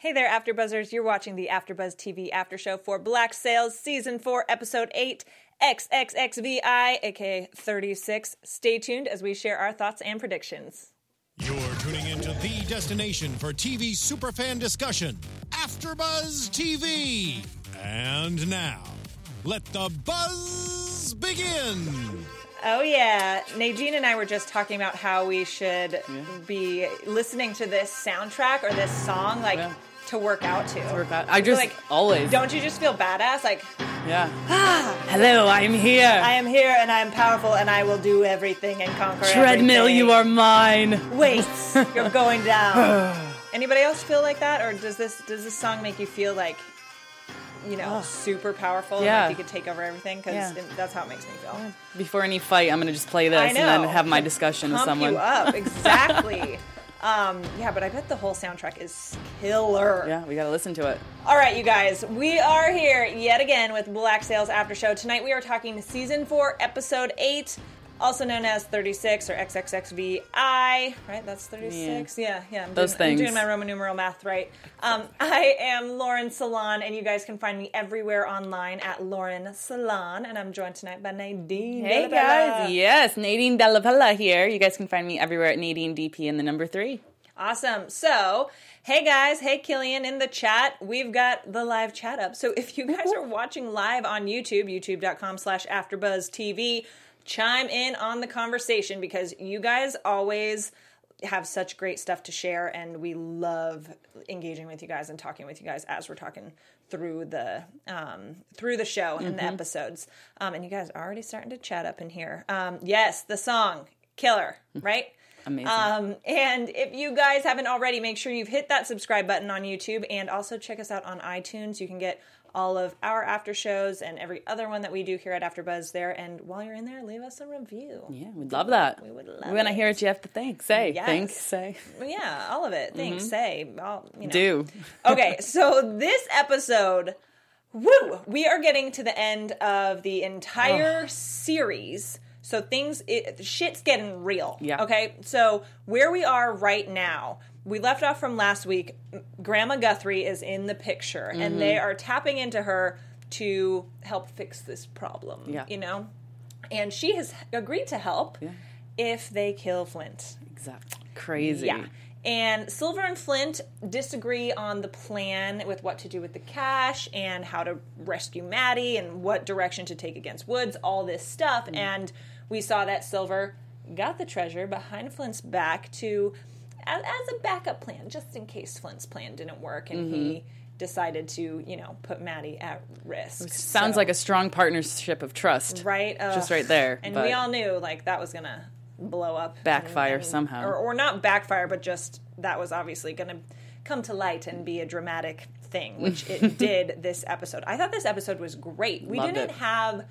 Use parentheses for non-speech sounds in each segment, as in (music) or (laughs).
Hey there, AfterBuzzers! You're watching the AfterBuzz TV After Show for Black Sails Season Four, Episode Eight, XXXVI, aka 36. Stay tuned as we share our thoughts and predictions. You're tuning into the destination for TV superfan discussion, AfterBuzz TV. And now, let the buzz begin. Oh yeah, Nadine and I were just talking about how we should be listening to this soundtrack or this song like Yeah. To work out to. work out. I just like always. Don't you just feel badass? Like Yeah. (sighs) Ah. Hello, I'm here. I am here and I am powerful and I will do everything and conquer Treadmill, everything. you are mine. Wait, (laughs) you're going down. (sighs) Anybody else feel like that, or does this does this song make you feel like, you know, ah. super powerful? and Yeah. like you could take over everything because Yeah. that's how it makes me feel. Before any fight, I'm gonna just play this and then have my discussion with Pump someone. you up, (laughs) exactly. Um, yeah, but I bet the whole soundtrack is killer. Yeah, we gotta listen to it. All right, you guys, we are here yet again with Black Sails After Show. Tonight we are talking season four, episode eight, also known as 36 or XXXVI. Right? That's 36. Yeah, yeah. I'm Those doing, I'm doing my Roman numeral math right. Um, I am Lauren Salaun, and you guys can find me everywhere online at Lauren Salaun, and I'm joined tonight by Nadine. Hey guys, yes, Nadine Delle Pella here. You guys can find me everywhere at Nadine DP in the number three. Awesome. So, hey guys, hey Killian in the chat. We've got the live chat up. So if you guys are watching live on YouTube, youtube.com slash AfterBuzzTV, chime in on the conversation because you guys always have such great stuff to share and we love engaging with you guys and talking with you guys as we're talking through the um, through the show and the episodes. Um, and you guys are already starting to chat up in here. Um, yes the song killer right? Amazing. um, and if you guys haven't already, make sure you've hit that subscribe button on YouTube and also check us out on iTunes. You can get all of our after shows and every other one that we do here at AfterBuzz there. And while you're in there, leave us a review. yeah, we'd love that. We would love We want to hear what you have to think. Say, Yes. think, say, Yeah, all of it. Thanks. Mm-hmm. Say, all, you know. do. (laughs) okay, so this episode, woo, we are getting to the end of the entire series. So things, it, shit's getting real. Yeah. Okay, so where we are right now, we left off from last week. Grandma Guthrie is in the picture, and they Mm-hmm. are tapping into her to help fix this problem. Yeah. You know, and she has agreed to help Yeah. if they kill Flint. Exactly. Crazy. Yeah. And Silver and Flint disagree on the plan with what to do with the cash and how to rescue Madi and what direction to take against Woodes, all this stuff. Mm. And we saw that Silver got the treasure behind Flint's back to as, as a backup plan, just in case Flint's plan didn't work and he Mm-hmm. decided to, you know, put Madi at risk. Sounds So- like a strong partnership of trust. right Just right there. and we all knew like that was gonna blow up and- Backfire and- somehow. or, or not backfire but just that was obviously gonna come to light and be a dramatic thing which it (laughs) did this episode i thought this episode was great we Loved didn't it. have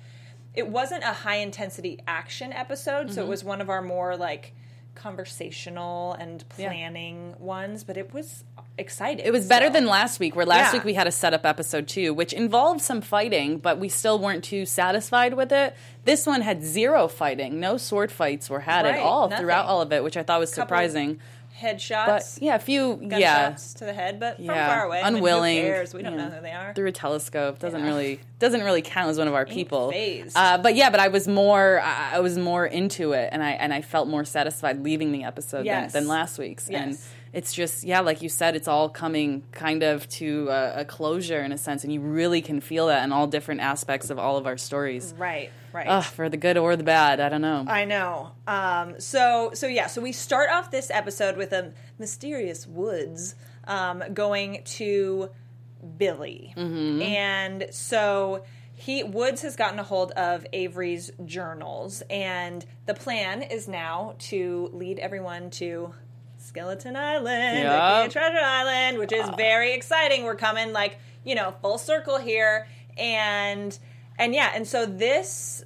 it wasn't a high intensity action episode Mm-hmm. so it was one of our more like conversational and planning ones but it was exciting It was better still. than last week, where last Yeah. week we had a setup episode too, which involved some fighting, but we still weren't too satisfied with it. This one had zero fighting, no sword fights were had Right, at all nothing. throughout all of it, which I thought was Couple surprising. Headshots But yeah, a few, yeah, to the head but from far away I mean, unwilling. who cares we don't yeah, know who they are Through a telescope doesn't Yeah. really doesn't really count as one of our people. Uh, but yeah, but I was more I was more into it, and I and I felt more satisfied leaving the episode Yes. than, than last week's. And it's just yeah, like you said, it's all coming kind of to a, a closure in a sense, and you really can feel that in all different aspects of all of our stories. right right Ugh, for the good or the bad, I don't know. I know. Um, so so yeah. So we start off this episode with a mysterious Woodes um, going to Billy, Mm-hmm. and so he Woodes has gotten a hold of Avery's journals, and the plan is now to lead everyone to. Skeleton Island, aka Treasure Island, which is very exciting. We're coming like you know full circle here, and and yeah, and so this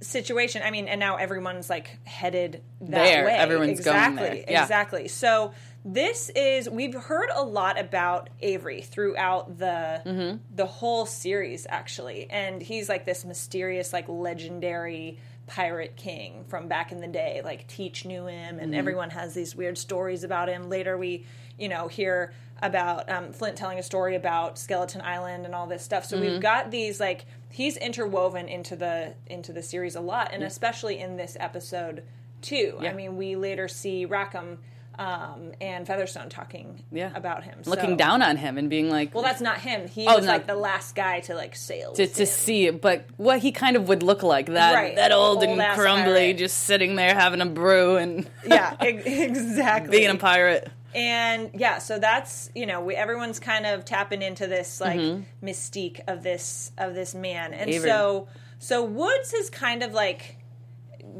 situation. I mean, and now everyone's like headed that There. way. Everyone's going exactly, there. Yeah. exactly. So this is we've heard a lot about Avery throughout the Mm-hmm. the whole series actually, and he's like this mysterious, like legendary pirate king from back in the day. Like Teach knew him, Mm-hmm. and everyone has these weird stories about him. Later, we you know hear about um, Flint telling a story about Skeleton Island and all this stuff. So Mm-hmm. we've got these like he's interwoven into the into the series a lot, and especially in this episode too. I mean, we later see Rackham. Um, and Featherstone talking Yeah. about him, Looking So- down on him and being like, Well, that's not him. He Oh, was no. like the last guy to like sail. to, to see it, but what he kind of would look like that Right. that old and Old-ass crumbly, pirate. just sitting there having a brew and (laughs) yeah, exactly. being a pirate. and yeah, so that's you know we everyone's kind of tapping into this like Mm-hmm. mystique of this of this man, and Avery. so so Woodes is kind of like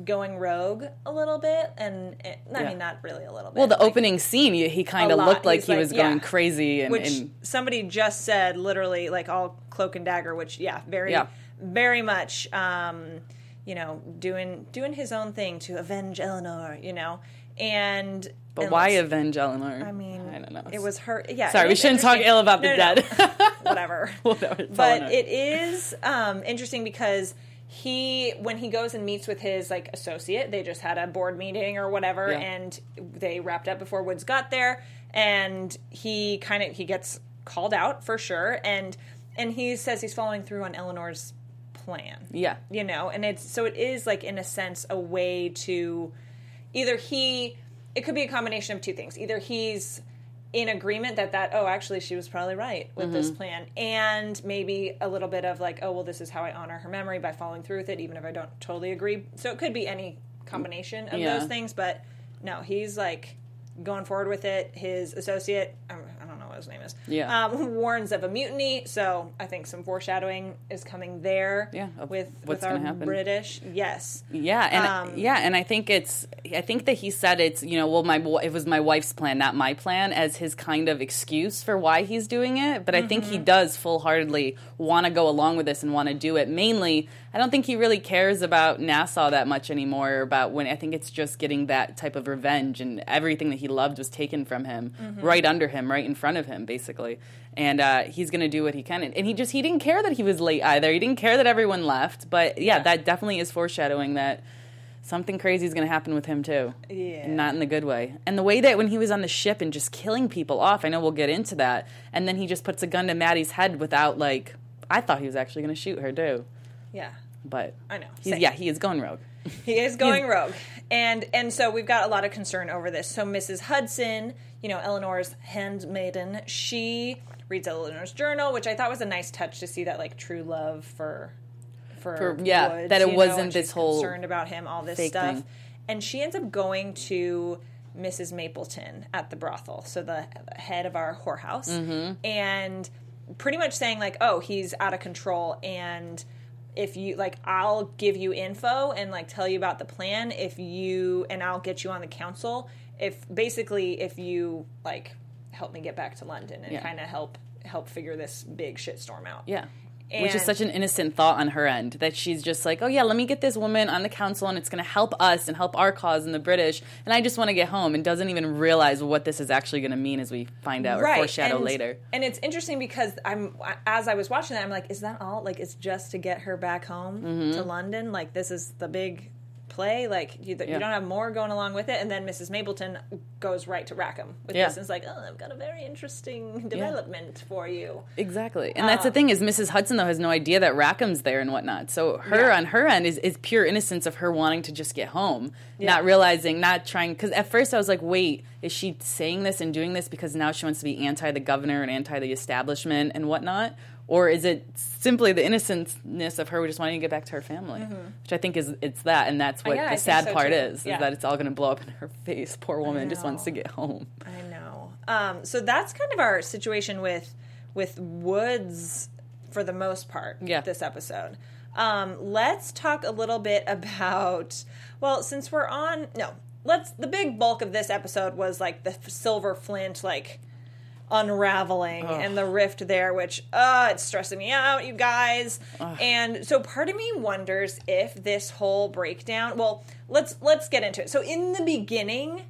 going rogue a little bit, and eh, I Yeah. mean not really a little bit. Well, the like, opening scene, you- he kind of looked like He's he like- was yeah. going crazy, and, which and somebody just said literally like all cloak and dagger which yeah very Yeah. very much um you know doing doing his own thing to avenge eleanor you know and but and why avenge Eleanor? i mean I don't know. it was her yeah Sorry, we shouldn't talk ill about the No, no, no. dead. whatever (laughs) Whatever, but Eleanor. it is um interesting because he when he goes and meets with his like associate they just had a board meeting or whatever Yeah. and they wrapped up before woodes got there and he kind of he gets called out for sure and and he says he's following through on eleanor's plan. Yeah, you know and it's so it is like in a sense a way to either he it could be a combination of two things. Either he's in agreement that that oh actually she was probably right with Mm-hmm. this plan and maybe a little bit of like oh well this is how i honor her memory by following through with it even if i don't totally agree so it could be any combination of Yeah. those things but no he's like going forward with it his associate his name is Yeah. um, warns of a mutiny so i think some foreshadowing is coming there Yeah, with what's with our happen. british yes yeah, and Um, yeah, and I think it's I think that he said it's you know well my it was my wife's plan, not my plan, as his kind of excuse for why he's doing it. But I think Mm-hmm. he does full heartedly want to go along with this and want to do it. Mainly, I don't think he really cares about Nassau that much anymore. or About when I think it's just getting that type of revenge and everything that he loved was taken from him, Mm-hmm. right under him, right in front of him, basically. And uh, he's going to do what he can. And, and he just he didn't care that he was late either. He didn't care that everyone left. But yeah, Yeah. that definitely is foreshadowing that something crazy is going to happen with him too. Yeah. Not in the good way. And the way that when he was on the ship and just killing people off, I know we'll get into that. And then he just puts a gun to Madi's head without like I thought he was actually going to shoot her too. Yeah But I know. he's, yeah, he is going rogue. he is going rogue and and so we've got a lot of concern over this so mrs hudson you know eleanor's handmaiden she reads eleanor's journal which i thought was a nice touch to see that like true love for for, For- yeah, Woodes, that it wasn't this she's whole concerned about him all this stuff thing. and she ends up going to mrs mapleton at the brothel so the head of our whorehouse Mm-hmm. and pretty much saying like oh he's out of control and if you like i'll give you info and like tell you about the plan if you and i'll get you on the council if basically if you like help me get back to london and Yeah. kind of help help figure this big shitstorm out Yeah. Which is such an innocent thought on her end that she's just like, oh yeah, let me get this woman on the council and it's going to help us and help our cause and the British. And I just want to get home and doesn't even realize what this is actually going to mean as we find out or foreshadow and, later. And it's interesting because I'm as I was watching that, I'm like, is that all? Like, it's just to get her back home Mm-hmm. to London? Like, this is the big play. Like, you, Yeah. you don't have more going along with it. And then Mrs. Mapleton goes right to Rackham with Yeah. this. And it's like, oh, I've got a very interesting development for you. Exactly. And that's Uh, the thing is Mrs. Hudson though has no idea that Rackham's there and whatnot. So her Yeah. on her end is, is pure innocence of her wanting to just get home. Yeah. Not realizing, not trying because at first I was like, wait, is she saying this and doing this because now she wants to be anti the governor and anti the establishment and whatnot? Or is it simply the innocentness of her we just wanting to get back to her family? Which I think is it's that and that's what Mm-hmm. yeah, the sad so, part too. is, Yeah. is that it's all gonna blow up in her face. Poor woman just wants to get home. I know. Um, so that's kind of our situation with with Woodes for the most part. Yeah. This episode. Um, let's talk a little bit about. Well, since we're on, no, let's. The big bulk of this episode was like the silver flint, like unraveling and the rift there, which uh it's stressing me out, you guys. And so part of me wonders if this whole breakdown. Well, let's let's get into it. So in the beginning,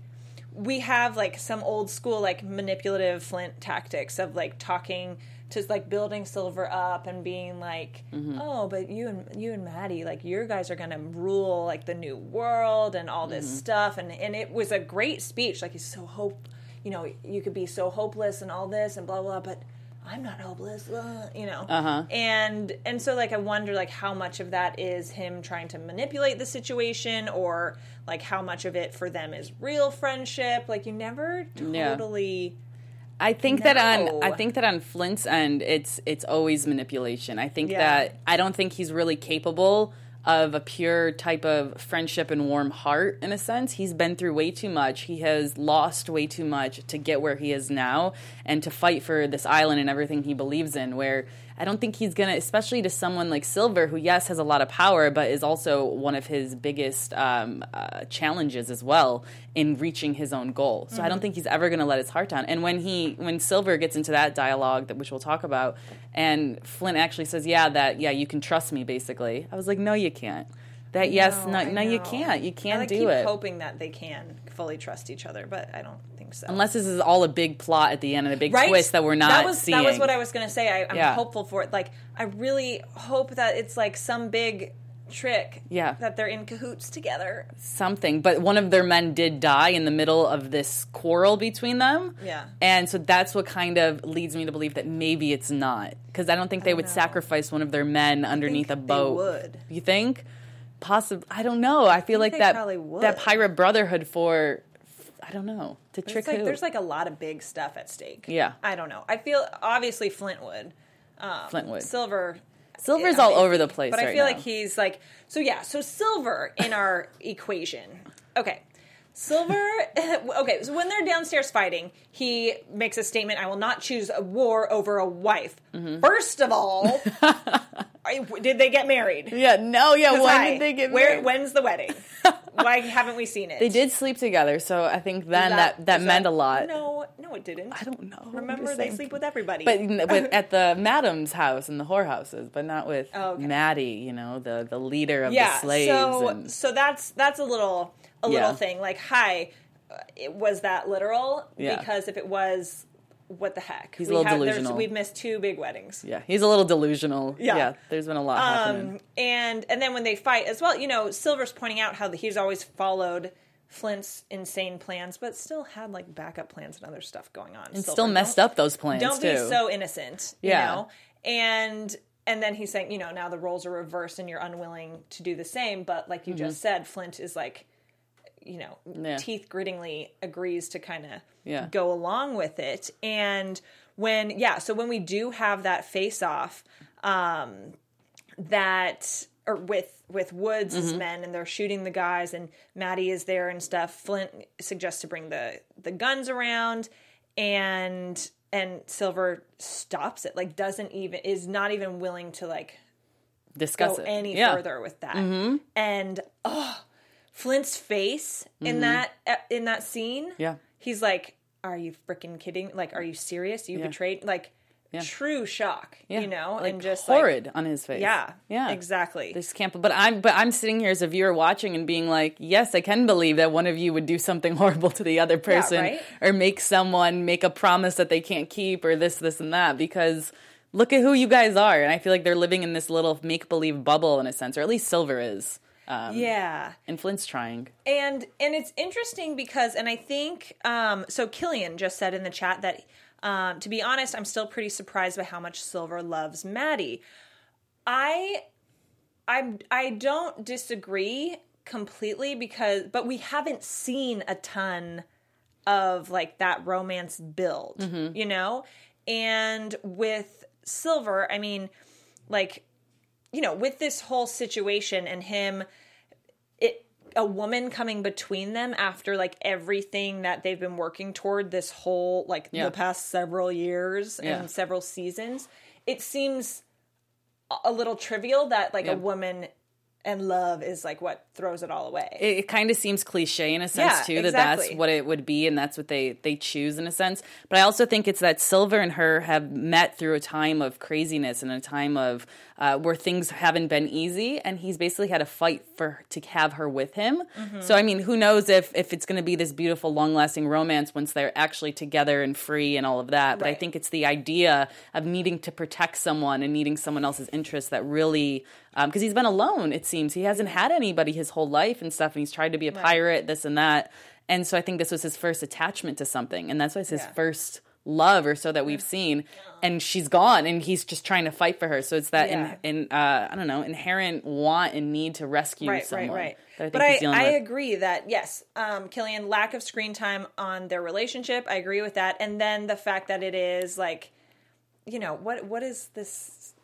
we have like some old school like manipulative Flint tactics of like talking to like building Silver up and being like, oh, but you and you and Madi, like your guys are gonna rule like the new world and all this stuff, and and it was a great speech. Like he's so hope, you know, you could be so hopeless and all this and blah blah, but I'm not hopeless, uh, you know. Uh-huh. And and so like I wonder like how much of that is him trying to manipulate the situation or like how much of it for them is real friendship. Like you never Yeah. totally I think that on I think that on Flint's end, it's it's always manipulation. I think Yeah. that I don't think he's really capable of a pure type of friendship and warm heart in a sense. He's been through way too much. He has lost way too much to get where he is now and to fight for this island and everything he believes in where I don't think he's gonna, especially to someone like Silver, who yes has a lot of power, but is also one of his biggest um, uh, challenges as well in reaching his own goal. So I Mm-hmm. don't think he's ever gonna let his heart down. And when he, when Silver gets into that dialogue, that which we'll talk about, and Flint actually says, "Yeah, that yeah, you can trust me." Basically, I was like, "No, you can't." That yes, no, I no, you can't. You can't like, do keep it hoping that they can fully trust each other, but I don't think so. unless this is all a big plot at the end and a big right? twist that we're not that was, seeing. That was what I was going to say. I, I'm Yeah. hopeful for it. Like, I really hope that it's like some big trick. Yeah. That they're in cahoots together. something, but one of their men did die in the middle of this quarrel between them. Yeah. And so that's what kind of leads me to believe that maybe it's not. Because I don't think they would know. sacrifice one of their men underneath a boat. would. You think? Possibly. I don't know. I feel like they that probably would. that pirate brotherhood for I don't know to trick like, who. there's like a lot of big stuff at stake. Yeah. I don't know. I feel obviously Flintwood. Um, Flintwood. Silver. Silver's all over the place. But I feel now. like he's like so yeah, so Silver in our (laughs) equation. Okay. Silver (laughs) okay, so when they're downstairs fighting, he makes a statement, I will not choose a war over a wife. Mm-hmm. First of all, (laughs) I- did they get married? Yeah. No. Yeah. When Hi, did they get where married? when's the wedding? (laughs) Why haven't we seen it? They did sleep together, so I think then that that, is meant a lot. No, no it didn't. I don't know. Remember they sleep with everybody. but with, at the madam's house and the whorehouses, but not with Oh, okay. Madi. You know, the the leader of yeah the slaves. so and, so that's that's a little a little thing like hi uh, it, was that literal Yeah. because if it was what the heck He's a little there's- delusional. we've missed two big weddings yeah, he's a little delusional. Yeah. there's been a lot happening. um and and then when they fight as well you know silver's pointing out how he's always followed flint's insane plans but still had like backup plans and other stuff going on And still messed up those plans don't too. be so innocent you Yeah. know and and then he's saying you know now the roles are reversed and you're unwilling to do the same but like you just said flint is like you know Mm-hmm. Yeah. teeth grittingly agrees to kind of Yeah. go along with it and when yeah so when we do have that face off um that or with with Woodes' Mm-hmm. men and they're shooting the guys and Madi is there and stuff. Flint suggests to bring the the guns around and and Silver stops it. Like doesn't even is not even willing to like Discuss any yeah. further with that. And oh, Flint's face in that uh, in that scene. Mm-hmm. Yeah. He's like, "Are you freaking kidding? Like, are you serious? You Yeah. betrayed like true shock, Yeah. you know, like and just horrid like on his face. yeah, yeah, exactly. This can't. But I'm. But I'm sitting here as a viewer watching and being like, yes, I can believe that one of you would do something (laughs) horrible to the other person, right? or make someone make a promise that they can't keep, or this, this, and that. Because look at who you guys are, and I feel like they're living in this little make believe bubble in a sense, or at least Silver is. Um, yeah. and Flint's trying. and and it's interesting because and i think um so killian just said in the chat that um to be honest i'm still pretty surprised by how much silver loves madi i i i don't disagree completely because but we haven't seen a ton of like that romance build you know and with silver i mean like you know with this whole situation and him it a woman coming between them after like everything that they've been working toward this whole like Yeah. the past several years Yeah. and several seasons it seems a- little trivial that like Yeah. a woman and love is like what throws it all away. it, it kind of seems cliche in a sense Yeah, too that that's what it would be and that's what they they choose in a sense but i also think it's that silver and her have met through a time of craziness and a time of uh, where things haven't been easy and he's basically had a fight for to have her with him. Mm-hmm. so i mean who knows if if it's going to be this beautiful long lasting romance once they're actually together and free and all of that but i think it's the idea of needing to protect someone and needing someone else's interest that really because he's been alone it seems. He hasn't had anybody his whole life and stuff and he's tried to be a pirate this and that. And so i think this was his first attachment to something and that's why it's his Yeah. first love or so that we've seen and she's gone and he's just trying to fight for her so it's that Yeah. in, in uh, i don't know inherent want and need to rescue right, someone right, right. but I, I agree that yes, um, Killian lack of screen time on their relationship. I agree with that, and then the fact that it is like, you know, what what is this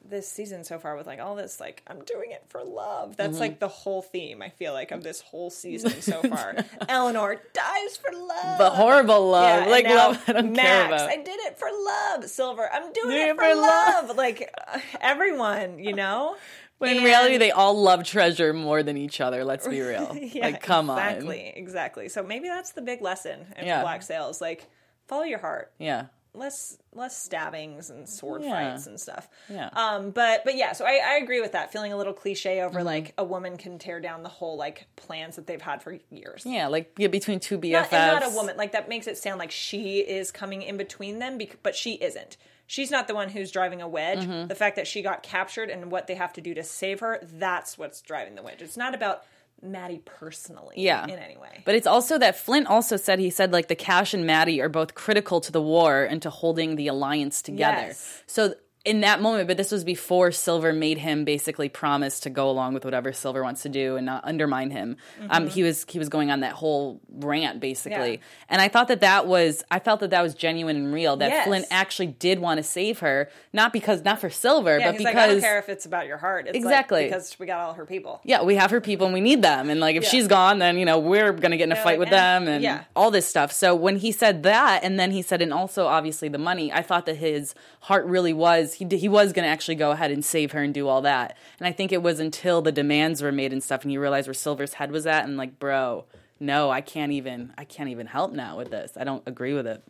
this season so far with like all this like I'm doing it for love. That's Mm-hmm. like the whole theme. I feel like of this whole season so (laughs) far. Eleanor dies for love. but horrible love and like love i don't Max, care about I did it for love. Silver, I'm doing it for, love. Like uh, everyone, you (laughs) know. But in And- reality, they all love treasure more than each other. Let's be (laughs) real. Yeah, like, come on. exactly, exactly. So maybe that's the big lesson in Yeah. Black Sails. Like, follow your heart. Yeah. Less less stabbings and sword Yeah. fights and stuff. Yeah. Um, but but yeah, so I, I agree with that. Feeling a little cliche over Mm-hmm. like a woman can tear down the whole like plans that they've had for years. Yeah, like yeah, between two BFFs. Not, and not a woman. Like that makes it sound like she is coming in between them, bec- but she isn't. She's not the one who's driving a wedge. Mm-hmm. The fact that she got captured and what they have to do to save her, that's what's driving the wedge. It's not about Madi personally Yeah. in any way. But it's also that Flint also said he said like the Cash and Madi are both critical to the war and to holding the alliance together. Yes. So in that moment, but this was before Silver made him basically promise to go along with whatever Silver wants to do and not undermine him. Um, he was he was going on that whole rant basically, Mm-hmm. Yeah. and I thought that that was I felt that that was genuine and real. That Yes. Flint actually did want to save her, not because not for Silver, Yeah, but because like, I don't care if it's about your heart. It's like, Exactly. because we got all her people. yeah, we have her people and we need them. And like if Yeah. she's gone, then you know we're gonna get in a They're fight like, with eh, them and yeah. all this stuff. So when he said that, and then he said, and also obviously the money, I thought that his heart really was he d- he was gonna actually go ahead and save her and do all that. And I think it was until the demands were made and stuff, and he realized where Silver's head was at, and like, bro, no, I can't even I can't even help now with this. I don't agree with it.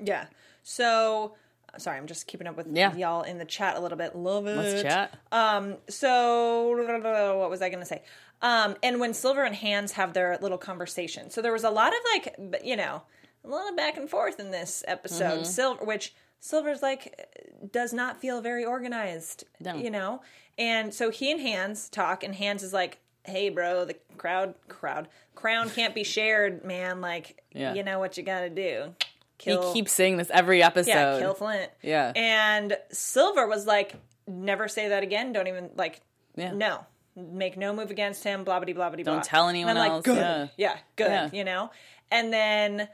Yeah. So, sorry, I'm just keeping up with Yeah. y'all in the chat a little bit. Love it. Let's chat. So, (laughs) what was I going to say? Um, and when Silver and Hands have their little conversation, so there was a lot of like, you know, a lot of back and forth in this episode. Mm-hmm. Silver, which Silver's like, does not feel very organized, No. you know, and so he and Hands talk, and Hands is like, "Hey, bro, the crowd, crowd, crown can't be shared, man. Like, Yeah. you know what you got to do." He keeps saying this every episode. yeah, kill Flint. Yeah. And Silver was like, never say that again. Don't even like Yeah. no. Make no move against him, blah blah blah blah blah. Don't tell anyone and I'm else, Like, good. yeah. Yeah. good. Yeah. You know? And then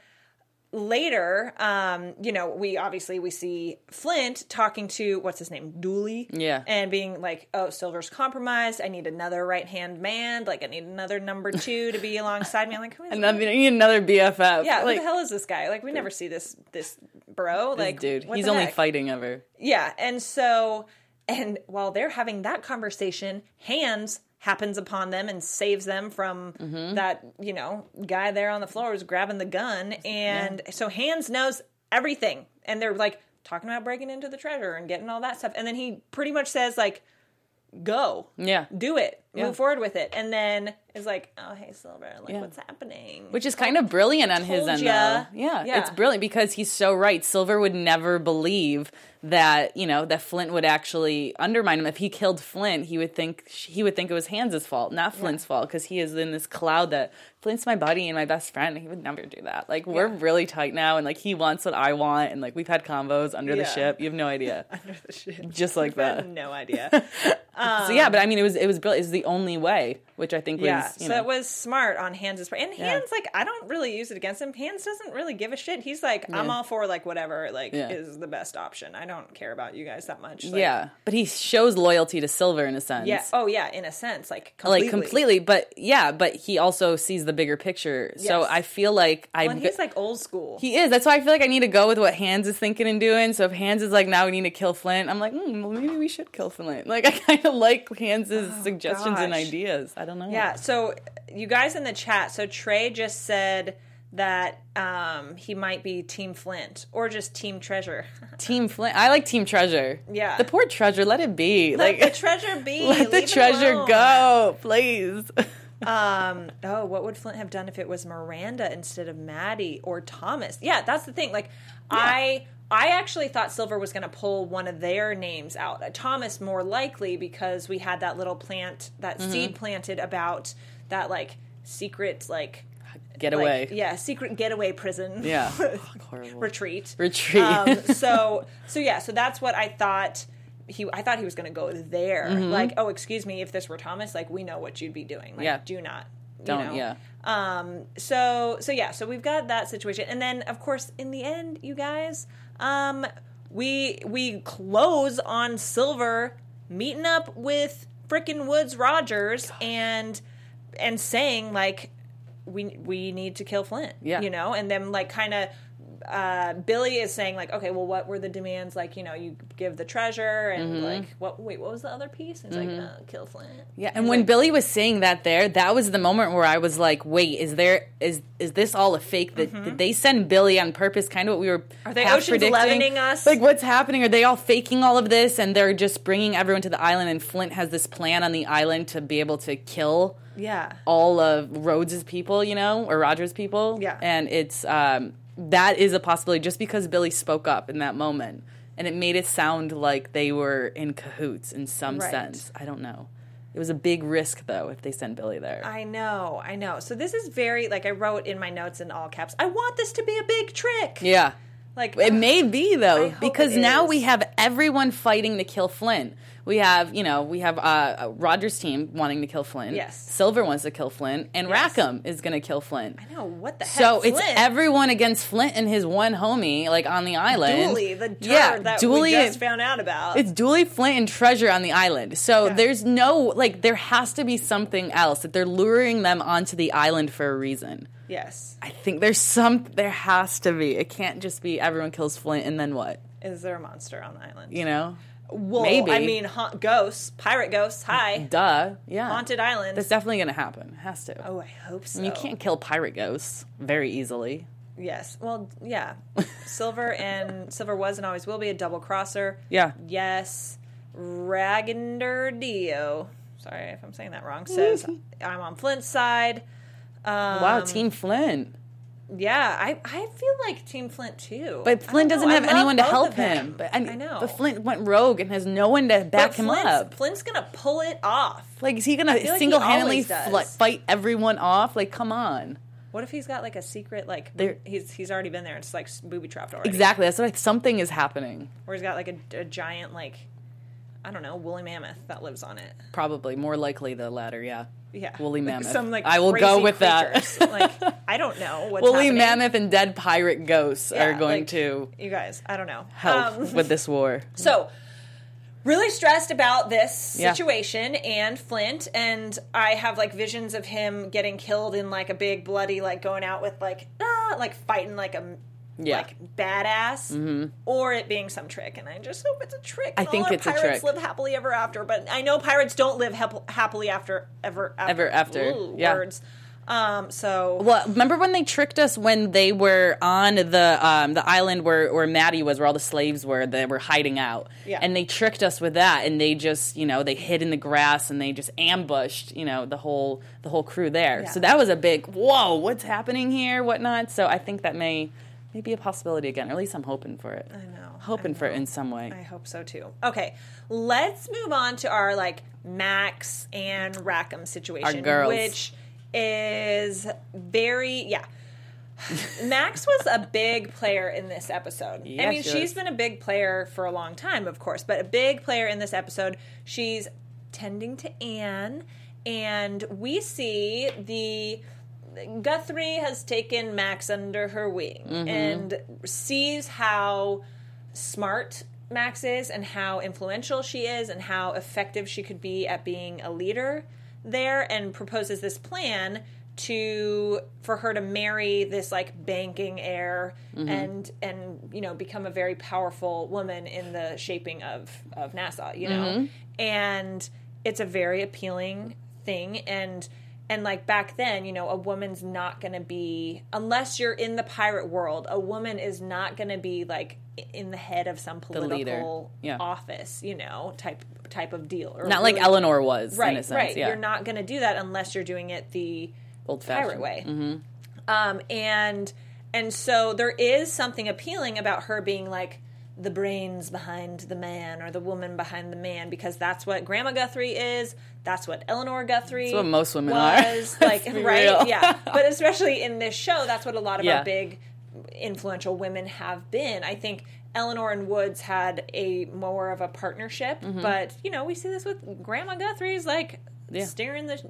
later, um, you know, we obviously we see Flint talking to what's his name? Dooley. Yeah. And being like, Oh, Silver's compromised. I need another right hand man. Like I need another number (laughs) two to be alongside me. I'm like, who is (laughs) Another, you need another BFF. yeah, like, who the hell is this guy? Like, we never see this this bro. Like, dude, he's only heck? fighting ever. Yeah, and so, and while they're having that conversation, Hands happens upon them and saves them from Mm-hmm. that you know guy there on the floor who's grabbing the gun, and so Hands knows everything, and they're like talking about breaking into the treasure and getting all that stuff, and then he pretty much says like, "Go, Yeah. do it, Yeah. move forward with it," and then it's like, "Oh, hey, Silver, like, Yeah. what's happening?" Which is kind of brilliant on his end, ya. though. Yeah, Yeah. it's brilliant because he's so right. Silver would never believe that you know that Flint would actually undermine him. If he killed Flint, he would think he would think it was Hands's fault, not Flint's fault, because he is in this cloud that Flint's my buddy and my best friend. He would never do that. Like we're Yeah. really tight now, and like he wants what I want, and like we've had combos under the ship. You have no (laughs) idea, under the ship, just like that. no idea. (laughs) so yeah, but I mean, it was it was brilliant. It was the only way, which I think was Yeah, so know, it was smart on Hands' part. And Hands, like, I don't really use it against him. Hands doesn't really give a shit. He's like, I'm Yeah. all for like whatever, like, Yeah. is the best option. I don't care about you guys that much. Like, yeah. But he shows loyalty to Silver in a sense. yeah. Oh yeah, in a sense, like completely. like completely but yeah but he also sees the bigger picture so i feel like i Well, he's like old school. he is that's why i feel like i need to go with what hands is thinking and doing so if hands is like now we need to kill flint i'm like mm, well maybe we should kill flint like i kind of like hands's suggestion suggestions and gosh. ideas. I don't know. Yeah. So you guys in the chat. So Trey just said that um, he might be Team Flint or just Team Treasure. (laughs) Team Flint. I like Team Treasure. Yeah. The poor treasure, let it be. Let like the treasure be. (laughs) let the Leave treasure go, please. (laughs) Um, oh, what would Flint have done if it was Miranda instead of Madi or Thomas? Yeah, that's the thing. Like, I I actually thought Silver was going to pull one of their names out. Uh, Thomas more likely because we had that little plant, that Mm-hmm. seed planted about that like secret like Get like, yeah, secret getaway prison. Yeah. (laughs) Retreat. Retreat. Um, (laughs) so so yeah, so that's what I thought. He, I thought he was going to go there. Like, oh, excuse me, if this were Thomas, like we know what you'd be doing. Like, Mm-hmm. Yeah. do not, you Don't. know? Yeah. Um. So so yeah. So we've got that situation, and then of course in the end, you guys, um, we we close on Silver meeting up with frickin' Woodes Rogers and and saying like we we need to kill Flint. Yeah. You know, and then like kind of. Uh, Billy is saying like, okay, well, what were the demands? Like, you know, you give the treasure, and Mm-hmm. like, what? Wait, what was the other piece? And he's like, uh, kill Flint. Yeah, and when Billy was saying that there, that was the moment where I was like, "Wait, is there is is this all a fake? That did they send Billy on purpose? Kind of what we were Mm-hmm. Are they Ocean's? Elevening us? Like, what's happening? Are they all faking all of this, and they're just bringing everyone to the island? And Flint has this plan on the island to be able to kill Yeah. all of Rhodes's people, you know, or Rogers' people. Yeah. and it's um, that is a possibility just because Billy spoke up in that moment, and it made it sound like they were in cahoots in some Right. sense. I don't know. It was a big risk though if they sent Billy there. I know, I know. So this is very like I wrote in my notes in all caps. I want this to be a big trick. yeah. Like It may be though, because now we have everyone fighting to kill Flint. We have, you know, we have uh, Roger's team wanting to kill Flint. Yes. Silver wants to kill Flint, and Yes. Rackham is going to kill Flint. I know what the heck. So it's everyone against Flint and his one homie, like on the island. Dooley, the yeah, that Dooley. we just found out about. it's Dooley, Flint, and Treasure on the island. So Yeah. there's no like, there has to be something else that they're luring them onto the island for a reason. Yes. I think there's some. There has to be. It can't just be everyone kills Flint and then what? Is there a monster on the island? You know? well, maybe. I mean, ha- ghosts, pirate ghosts. Hi, Duh. Yeah. haunted island. That's definitely going to happen. It has to. oh, I hope so. I mean, You can't kill pirate ghosts very easily. Yes. Well, yeah. (laughs) Silver and Silver was and always will be a double crosser. Yeah. Yes. Ragander Dio. Sorry if I'm saying that wrong. Says (laughs) I'm on Flint's side. Um, wow, Team Flint. Yeah, I, I feel like Team Flint too. But Flint doesn't know, have anyone to help him. But I, I know. But Flint went rogue and has no one to back him up. Flint's gonna pull it off. Like, is he gonna like single-handedly always does. fl- fight everyone off? Like, come on. What if he's got like a secret like There- he's he's already been there. It's like booby trapped already. Exactly. That's what I, something is happening. Or he's got like a, a giant like I don't know woolly mammoth that lives on it. Probably more likely the latter. Yeah. Yeah, Woolly Like mammoth. Some like I will go with that. like (laughs) I don't know what's Woolly happening. mammoth and dead pirate ghosts Yeah, are going like, to You guys, I don't know. help Um, with this war. (laughs) So, really stressed about this Yeah. situation and Flint, and I have like visions of him getting killed in like a big bloody, like going out with like ah, like fighting like a Yeah. like badass, or it being some trick. And I just hope it's a trick. I think it's a trick. live happily ever after, but I know pirates don't live hap- happily after ever after. Ever after, Ooh, yeah. words. Um. So Well, remember when they tricked us when they were on the um, the island where where Madi was, where all the slaves were, they were hiding out, Yeah. and they tricked us with that, and they just you know they hid in the grass and they just ambushed you know the whole the whole crew there. Yeah. So that was a big whoa, what's happening here, whatnot. So I think that may may be a possibility again, or at least I'm hoping for it. I know. hoping I for it in some way. I hope so too. Okay, let's move on to our like Max and Rackham situation, Our girls. which is very yeah. Max was a big player in this episode. I mean, she she's was. been a big player for a long time, of course, but a big player in this episode. She's tending to Anne, and we see the Guthrie has taken Max under her wing Mm-hmm. and sees how smart Max is and how influential she is and how effective she could be at being a leader there and proposes this plan to for her to marry this like banking heir and and you know become a very powerful woman in the shaping of of Nassau you know? And it's a very appealing thing and and like back then you know a woman's not going to be unless you're in the pirate world a woman is not going to be like in the head of some political Yeah. office you know type type of deal or Not like Eleanor was right in a sense. right Yeah. you're not going to do that unless you're doing it the old pirate fashioned. way. Um, and and so there is something appealing about her being like the brains behind the man or the woman behind the man because that's what Grandma Guthrie is. That's what Eleanor Guthrie. That's what most women was. (laughs) are. Like right, real. yeah. But especially in this show, that's what a lot of Yeah. our big influential women have been. I think Eleanor and Woodes had a more of a partnership, Mm-hmm. but you know we see this with Grandma Guthrie's like Yeah. steering the,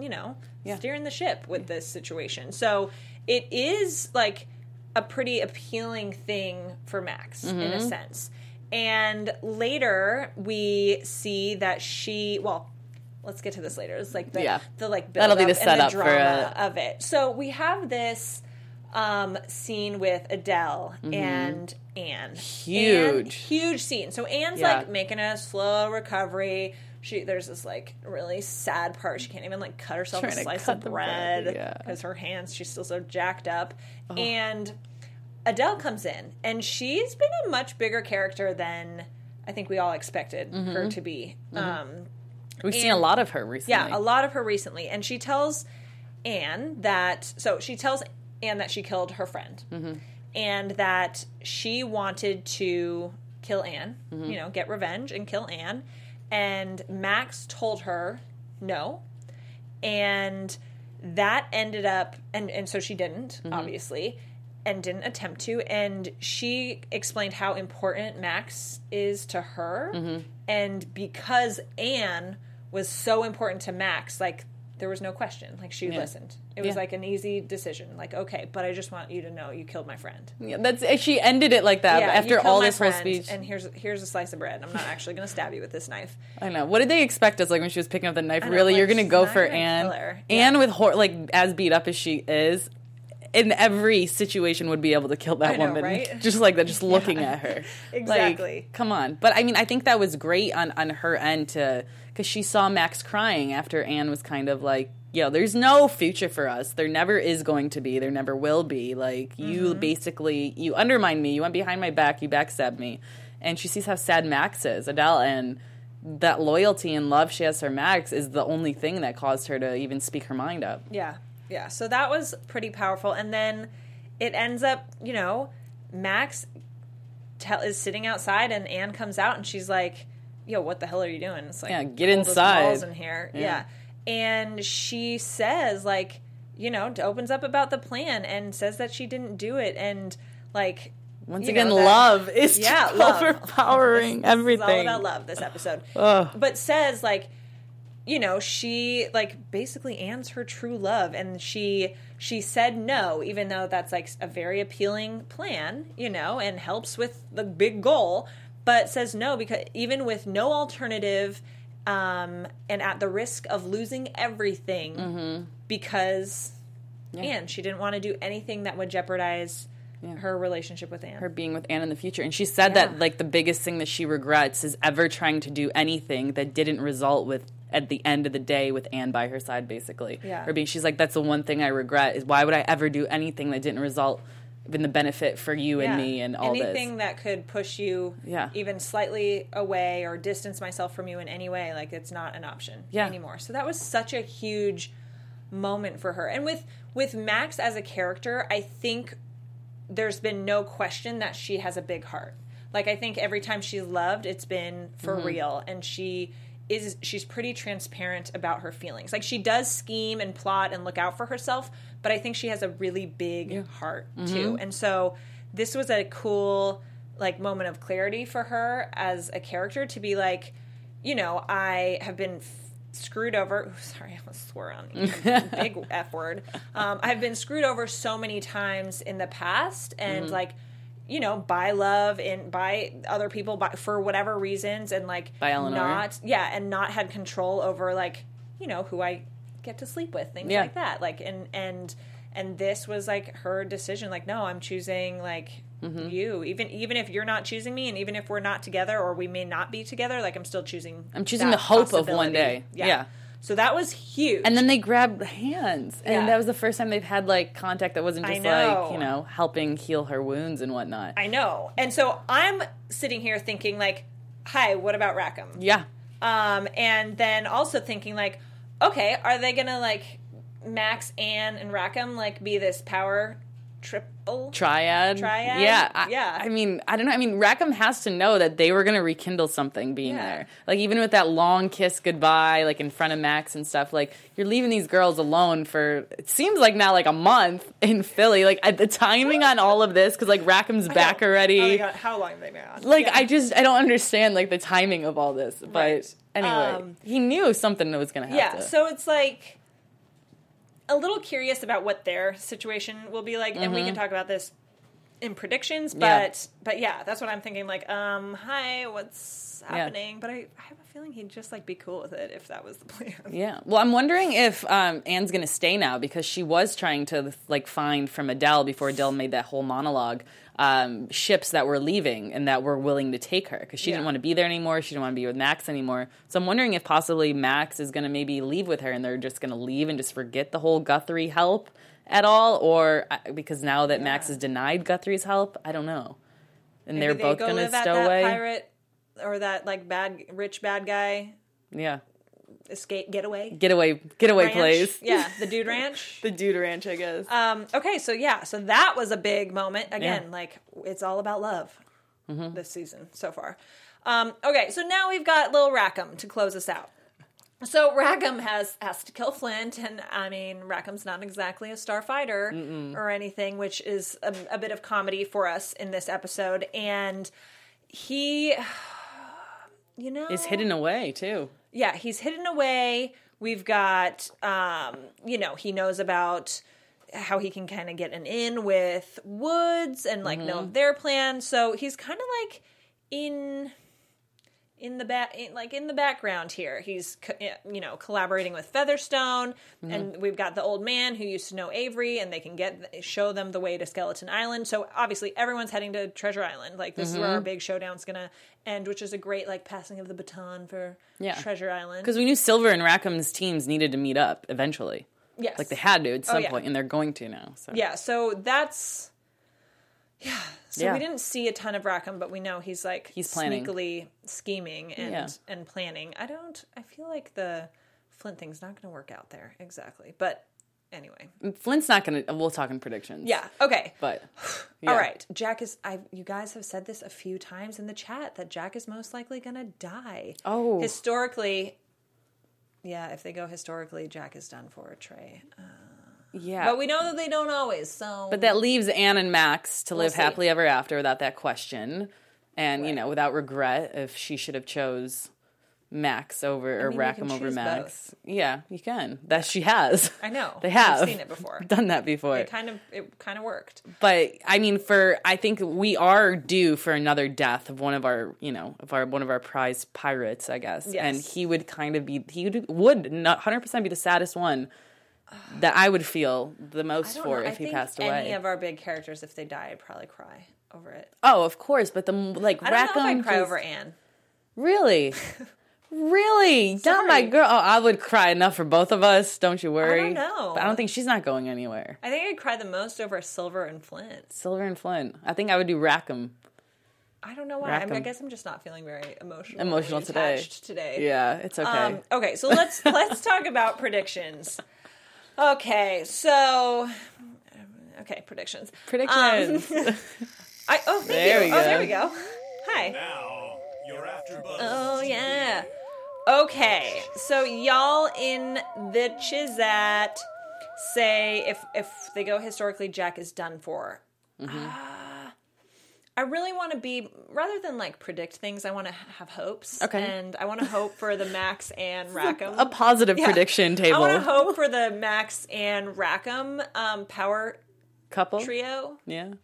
you know, Yeah. steering the ship with this situation. So it is like a pretty appealing thing for Max in Mm-hmm. a sense. And later we see that she, well, let's get to this later. It's like the, Yeah. the like That'll be the setup for drama it. of it. So we have this um, scene with Adele and Anne. Mm-hmm. Huge. And huge scene. So Anne's Yeah. like making a slow recovery. She there's this like really sad part. She can't even like cut herself a Trying to slice of bread bread, yeah. because her hands she's still so jacked up. And Adele comes in, and she's been a much bigger character than I think we all expected Mm-hmm. her to be. Um, We've seen a lot of her recently. yeah, a lot of her recently, and she tells Anne that. So she tells Anne that she killed her friend, Mm-hmm. and that she wanted to kill Anne. Mm-hmm. You know, get revenge and kill Anne. And Max told her no, and that ended up, and and so she didn't, Mm-hmm. obviously. And didn't attempt to, and she explained how important Max is to her, Mm-hmm. and because Anne was so important to Max, like there was no question. Like she listened. It was Yeah. like an easy decision. Like okay, but I just want you to know you killed my friend. Yeah, that's eh, she ended it like that Yeah, after all this whole speech. And here's here's a slice of bread. I'm not actually going to stab you with this knife. I know. What did they expect us like when she was picking up the knife? know, really, like, you're gonna go for Anne? Anne with hor- like as beat up as she is, in every situation would be able to kill that know, woman. right? (laughs) Just like that, just looking at her. (laughs) Exactly. Like, come on. But I mean, I think that was great on on her end to because she saw Max crying after Anne was kind of like. Yo, there's no future for us. There never is going to be. There never will be. Like you Mm-hmm. basically you undermined me. You went behind my back. You backstabbed me. And she sees how sad Max is, Adele, and that loyalty and love she has for Max is the only thing that caused her to even speak her mind up. Yeah, yeah. So that was pretty powerful. And then it ends up, you know, Max tell, is sitting outside, and Anne comes out, and she's like, "Yo, what the hell are you doing?" It's like, Yeah, get inside. balls in here. Yeah. And she says like, you know, opens up about the plan and says that she didn't do it, and like. Once you again, know, that- love is yeah, just (laughs) love. overpowering (laughs) It's all about love this episode. Ugh. But says like, you know, she like basically Anne's her true love, and she she said no, even though that's like a very appealing plan, you know, and helps with the big goal, but says no because even with no alternative. Um, and at the risk of losing everything Mm-hmm. because Anne, she didn't want to do anything that would jeopardize her relationship with Anne. her being with Anne in the future. And she said Yeah. that like the biggest thing that she regrets is ever trying to do anything that didn't result with at the end of the day with Anne by her side, basically. Yeah. Or being she's like, that's the one thing I regret is why would I ever do anything that didn't result in the benefit for you and me and all anything this. that could push you Yeah. even slightly away or distance myself from you in any way like it's not an option Yeah. anymore so that was such a huge moment for her and with with max as a character i think there's been no question that she has a big heart like i think every time she's loved it's been for Mm-hmm. real and she is she's pretty transparent about her feelings. Like she does scheme and plot and look out for herself but i think she has a really big heart too. Mm-hmm. and so this was a cool like moment of clarity for her as a character to be like you know i have been f- screwed over ooh, sorry i almost swore on a (laughs) big f word. Um, i've been screwed over so many times in the past and Mm-hmm. like you know by love and by other people by, for whatever reasons and like By Eleanor. not yeah and not had control over like you know who i get to sleep with things Yeah. like that like and and and this was like her decision like no i'm choosing like Mm-hmm. you. Even even if you're not choosing me, and even if we're not together, or we may not be together, like I'm still choosing. I'm choosing the hope of one day. Yeah. So that was huge. And then they grabbed hands, and Yeah. that was the first time they've had like contact that wasn't just like you know helping heal her wounds and whatnot. I know. And so I'm sitting here thinking like, hi, what about Rackham? yeah, Um, and then also thinking like, okay, are they gonna like Max, Anne, and Rackham like be this power triple? triad. Triad? Yeah, I, Yeah. I mean, I don't know. I mean, Rackham has to know that they were going to rekindle something being Yeah. there. Like even with that long kiss goodbye, like in front of Max and stuff. Like you're leaving these girls alone for it seems like now like a month in Philly. Like at the timing on all of this because like Rackham's back already. Oh my god, how long have they been on? like Yeah. I just I don't understand like the timing of all this. But Right. anyway, Um, he knew something was going to happen yeah. So it's like a little curious about what their situation will be like, and we can talk about this in predictions. But Mm-hmm. Yeah. but yeah, that's what I'm thinking. Like, um, hi, what's happening? But I, I have a feeling he'd just like be cool with it if that was the plan. (laughs) Yeah. Well, I'm wondering if um, Anne's going to stay now because she was trying to like find from Adele before Adele made that whole monologue um, ships that were leaving and that were willing to take her because she Yeah. didn't want to be there anymore. She didn't want to be with Max anymore. So I'm wondering if possibly Max is going to maybe leave with her and they're just going to leave and just forget the whole Guthrie help at all, or uh, because now that Max Yeah. has denied Guthrie's help, I don't know. And Maybe they're they both go going to stow away. pirate or that like bad rich bad guy Yeah. escape getaway Getaway, getaway ranch. place. Yeah, the (laughs) dude ranch. the Dude Ranch, I guess. Um, okay, so yeah, so that was a big moment. Again, Yeah. Mm-hmm. like it's all about love this season so far. Um, okay, so now we've got Lil Rackham to close us out. So Rackham has has to kill Flint, and I mean Rackham's not exactly a star fighter or anything, which is a, a bit of comedy for us in this episode. And he, you know, is hidden away too. yeah, he's hidden away. We've got, um, you know, he knows about how he can kind of get an in with Woodes and like know Mm-hmm. their plan. So he's kind of like in in the back, like in the background here. He's co- eh, you know collaborating with Featherstone, Mm-hmm. and we've got the old man who used to know Avery, and they can get show them the way to Skeleton Island. So obviously everyone's heading to Treasure Island. Like this is Mm-hmm. where our big showdown's gonna end, which is a great like passing of the baton for Yeah. Treasure Island. Because we knew Silver and Rackham's teams needed to meet up eventually. Yes. Like they had to at some Oh, yeah. point, and they're going to now. So Yeah, so that's yeah. So Yeah. we didn't see a ton of Rackham, but we know he's like He's planning. sneakily scheming and Yeah. and planning. I don't. I feel like the Flint thing's not going to work out there exactly. But anyway, Flint's not gonna. We'll talk in predictions. yeah. Okay. but (sighs) All yeah. right. Jack is. I. You guys have said this a few times in the chat that Jack is most likely going to die. Oh. Historically. Yeah, if they go historically, Jack is done for Trey. Uh, yeah. but we know that they don't always. So, But that leaves Anne and Max to live see. happily ever after without that question, and you know without regret if she should have chose Max over or mean, Rackham over Max. Yeah, you can. That she has. I know (laughs) They have seen it before. (laughs) done that before. It kind of it kind of worked. but I mean, for I think we are due for another death of one of our, you know, of our one of our prized pirates, I guess. Yes. And he would kind of be, he would, would not hundred percent be the saddest one that I would feel the most for know. I if he think passed any of our big characters, if they die, I'd probably cry over it. oh, of course, but the like I don't Rackham, know if I'd cry over Anne. really. (laughs) Really, not my girl. Oh, I would cry enough for both of us. Don't you worry. I don't know. But I don't think she's not going anywhere. I think I'd cry the most over Silver and Flint. Silver and Flint. I think I would do Rackham. I don't know why. I, mean, I guess I'm just not feeling very emotional. Emotional today. today. Yeah, it's okay. Um, okay, so let's (laughs) let's talk about predictions. Okay, so okay, predictions. Predictions. (laughs) I oh thank There you. we Oh, go. there we go. Hi. Now, you're after Buzz. Oh yeah. Okay, so y'all in the Chizat say if if they go historically, Jack is done for. Mm-hmm. I really want to be rather than like predict things. I want to have hopes. Okay. and I want to hope for the Max and (laughs) Rackham. a positive Yeah. prediction table. I want to hope for (laughs) the Max and Rackham um, power Couple. trio. Yeah.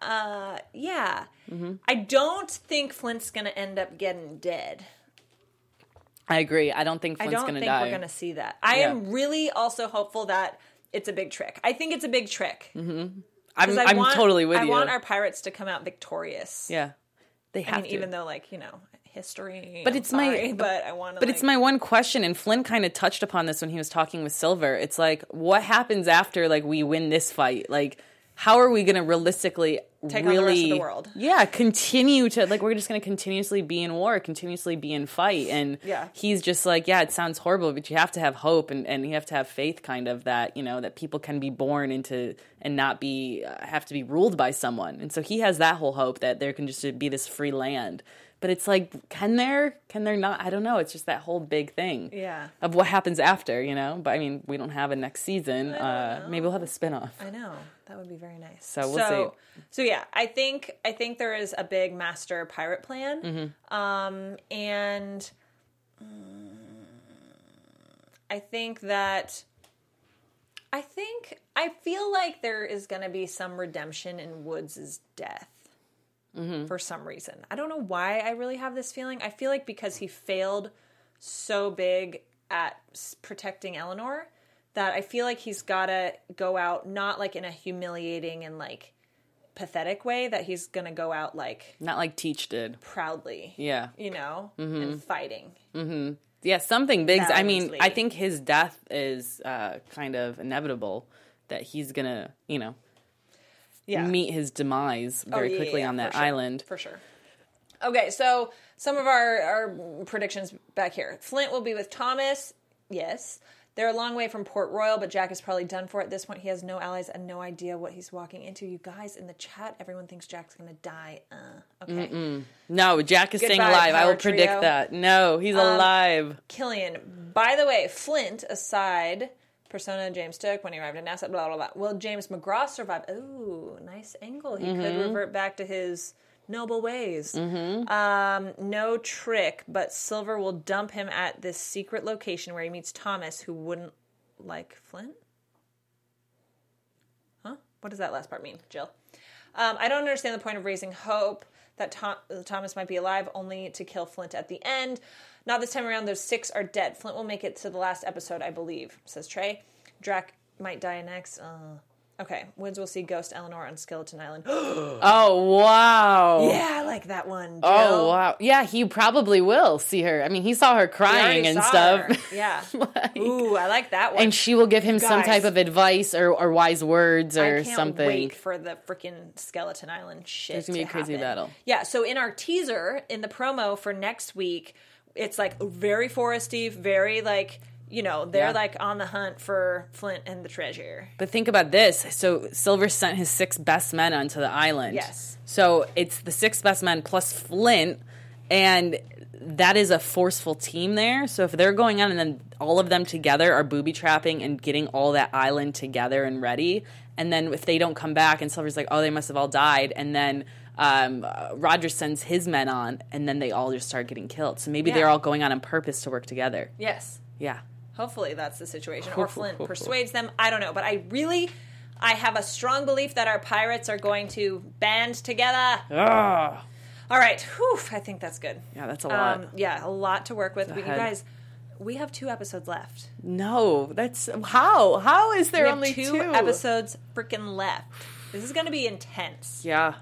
Uh, yeah. Mm-hmm. I don't think Flint's gonna end up getting dead. I agree. I don't think Flint's I don't gonna think die. we're going to see that. I Yeah. am really also hopeful that it's a big trick. I think it's a big trick. I'm I I'm want- totally with I you. I want our pirates to come out victorious. yeah, they I have mean, to. even though like you know history. But I'm it's my- sorry, (laughs) but I want. But it's my one question, and Flint kind of touched upon this when he was talking with Silver. It's like, what happens after like we win this fight? Like, how are we going to realistically Take on the really, rest of the world. yeah, continue to like we're just going to continuously be in war, continuously be in fight, and Yeah. he's just like, yeah, it sounds horrible, but you have to have hope and and you have to have faith, kind of that you know that people can be born into and not be uh, have to be ruled by someone, and so he has that whole hope that there can just be this free land. But it's like, can there? Can there not? I don't know. It's just that whole big thing Yeah. of what happens after, you know. But I mean, we don't have a next season. Uh, maybe we'll have a spinoff. I know that would be very nice. So we'll so, So yeah, I think I think there is a big master pirate plan, Mm-hmm. um, and mm, I think that I think I feel like there is going to be some redemption in Woodes' death. Mm-hmm. For some reason, I don't know why I really have this feeling. I feel like because he failed so big at protecting Eleanor that I feel like he's got to go out not like in a humiliating and like pathetic way that he's going to go out like Not like Teach did. proudly. Yeah. You know, Mm-hmm. and fighting. Mhm. Yeah, something big. I mean, I think his death is uh, kind of inevitable. That he's gonna, you know, Yeah. meet his demise Oh, very yeah, quickly yeah, on for that sure. island. For sure. Okay, so some of our, our predictions back here. Flint will be with Thomas. Yes. They're a long way from Port Royal, but Jack is probably done for at this point. He has no allies and no idea what he's walking into. You guys in the chat, everyone thinks Jack's going to die. Uh, okay. No, Jack is staying alive. I will predict trio. Um, that. No, he's alive. Killian, by the way, Flint aside, persona James took when he arrived in Nassau, blah, blah, blah. Will James McGraw survive? Ooh, nice angle. He could revert back to his noble ways. Um, no trick, but Silver will dump him at this secret location where he meets Thomas, who wouldn't like Flint. Huh? What does that last part mean, Jill? Um, I don't understand the point of raising hope that Tom- Thomas might be alive only to kill Flint at the end. Not this time around, those six are dead. Flint will make it to the last episode, I believe, says Trey. Drac might die next. Uh, okay, Woodes will see Ghost Eleanor on Skeleton Island. (gasps) Oh wow. yeah, I like that one. Jill. Oh wow. Yeah, he probably will see her. I mean, he saw her crying and stuff. her. (laughs) Yeah. (laughs) Like- Ooh, I like that one. and she will give him some type of advice or, or wise words or I can't something. wait for the freaking Skeleton Island shit. There's gonna be a crazy happen. battle. Yeah. So in our teaser, in the promo for next week, it's like very foresty, very like you know they're Yeah. like on the hunt for Flint and the treasure. But think about this. So Silver sent his six best men onto the island. Yes. So it's the six best men plus Flint, and that is a forceful team there. So if they're going on and then all of them together are booby trapping and getting all that island together and ready, and then if they don't come back and Silver's like, oh, they must have all died, and then um, uh, Roger sends his men on, and then they all just start getting killed. So maybe Yeah. they're all going on on purpose to work together. Yes. Yeah. Hopefully that's the situation. Or (laughs) Flint persuades them. I don't know, but I really. I have a strong belief that our pirates are going to band together. Ugh. All right, Whew, I think that's good. Yeah, that's a lot. Um, yeah, a lot to work with. But you guys, we have two episodes left. No, that's how. How is there only two, episodes freaking left. This is going to be intense. Yeah,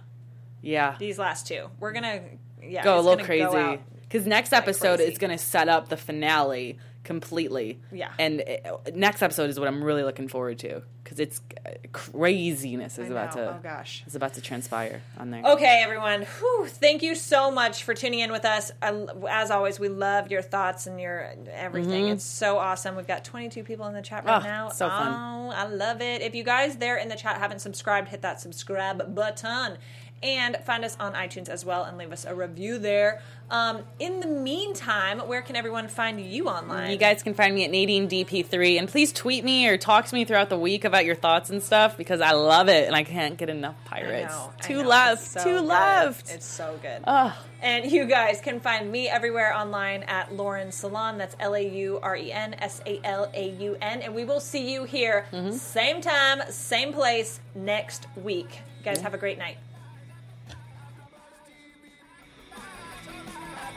yeah. These last two, we're gonna yeah Go a little crazy because next episode is going to set up the finale completely. Yeah. and uh, next episode is what I'm really looking forward to because it's uh, craziness is about to Oh gosh. is about to transpire on there. Okay, everyone. Whew, thank you so much for tuning in with us. I, as always, we love your thoughts and your everything. It's so awesome. We've got 22 people in the chat right Oh, now. so fun. Oh, I love it. If you guys there in the chat haven't subscribed, hit that subscribe button. And find us on iTunes as well and leave us a review there. Um, in the meantime, where can everyone find you online? You guys can find me at Nadine DP3 and please tweet me or talk to me throughout the week about your thoughts and stuff because I love it and I can't get enough pirates. know, Two left, It's so two good. left. It's so good. Ugh. And you guys can find me everywhere online at Lauren Salaun. That's L A U R E N S A L A U N. And we will see you here, same time, same place next week. You guys have a great night.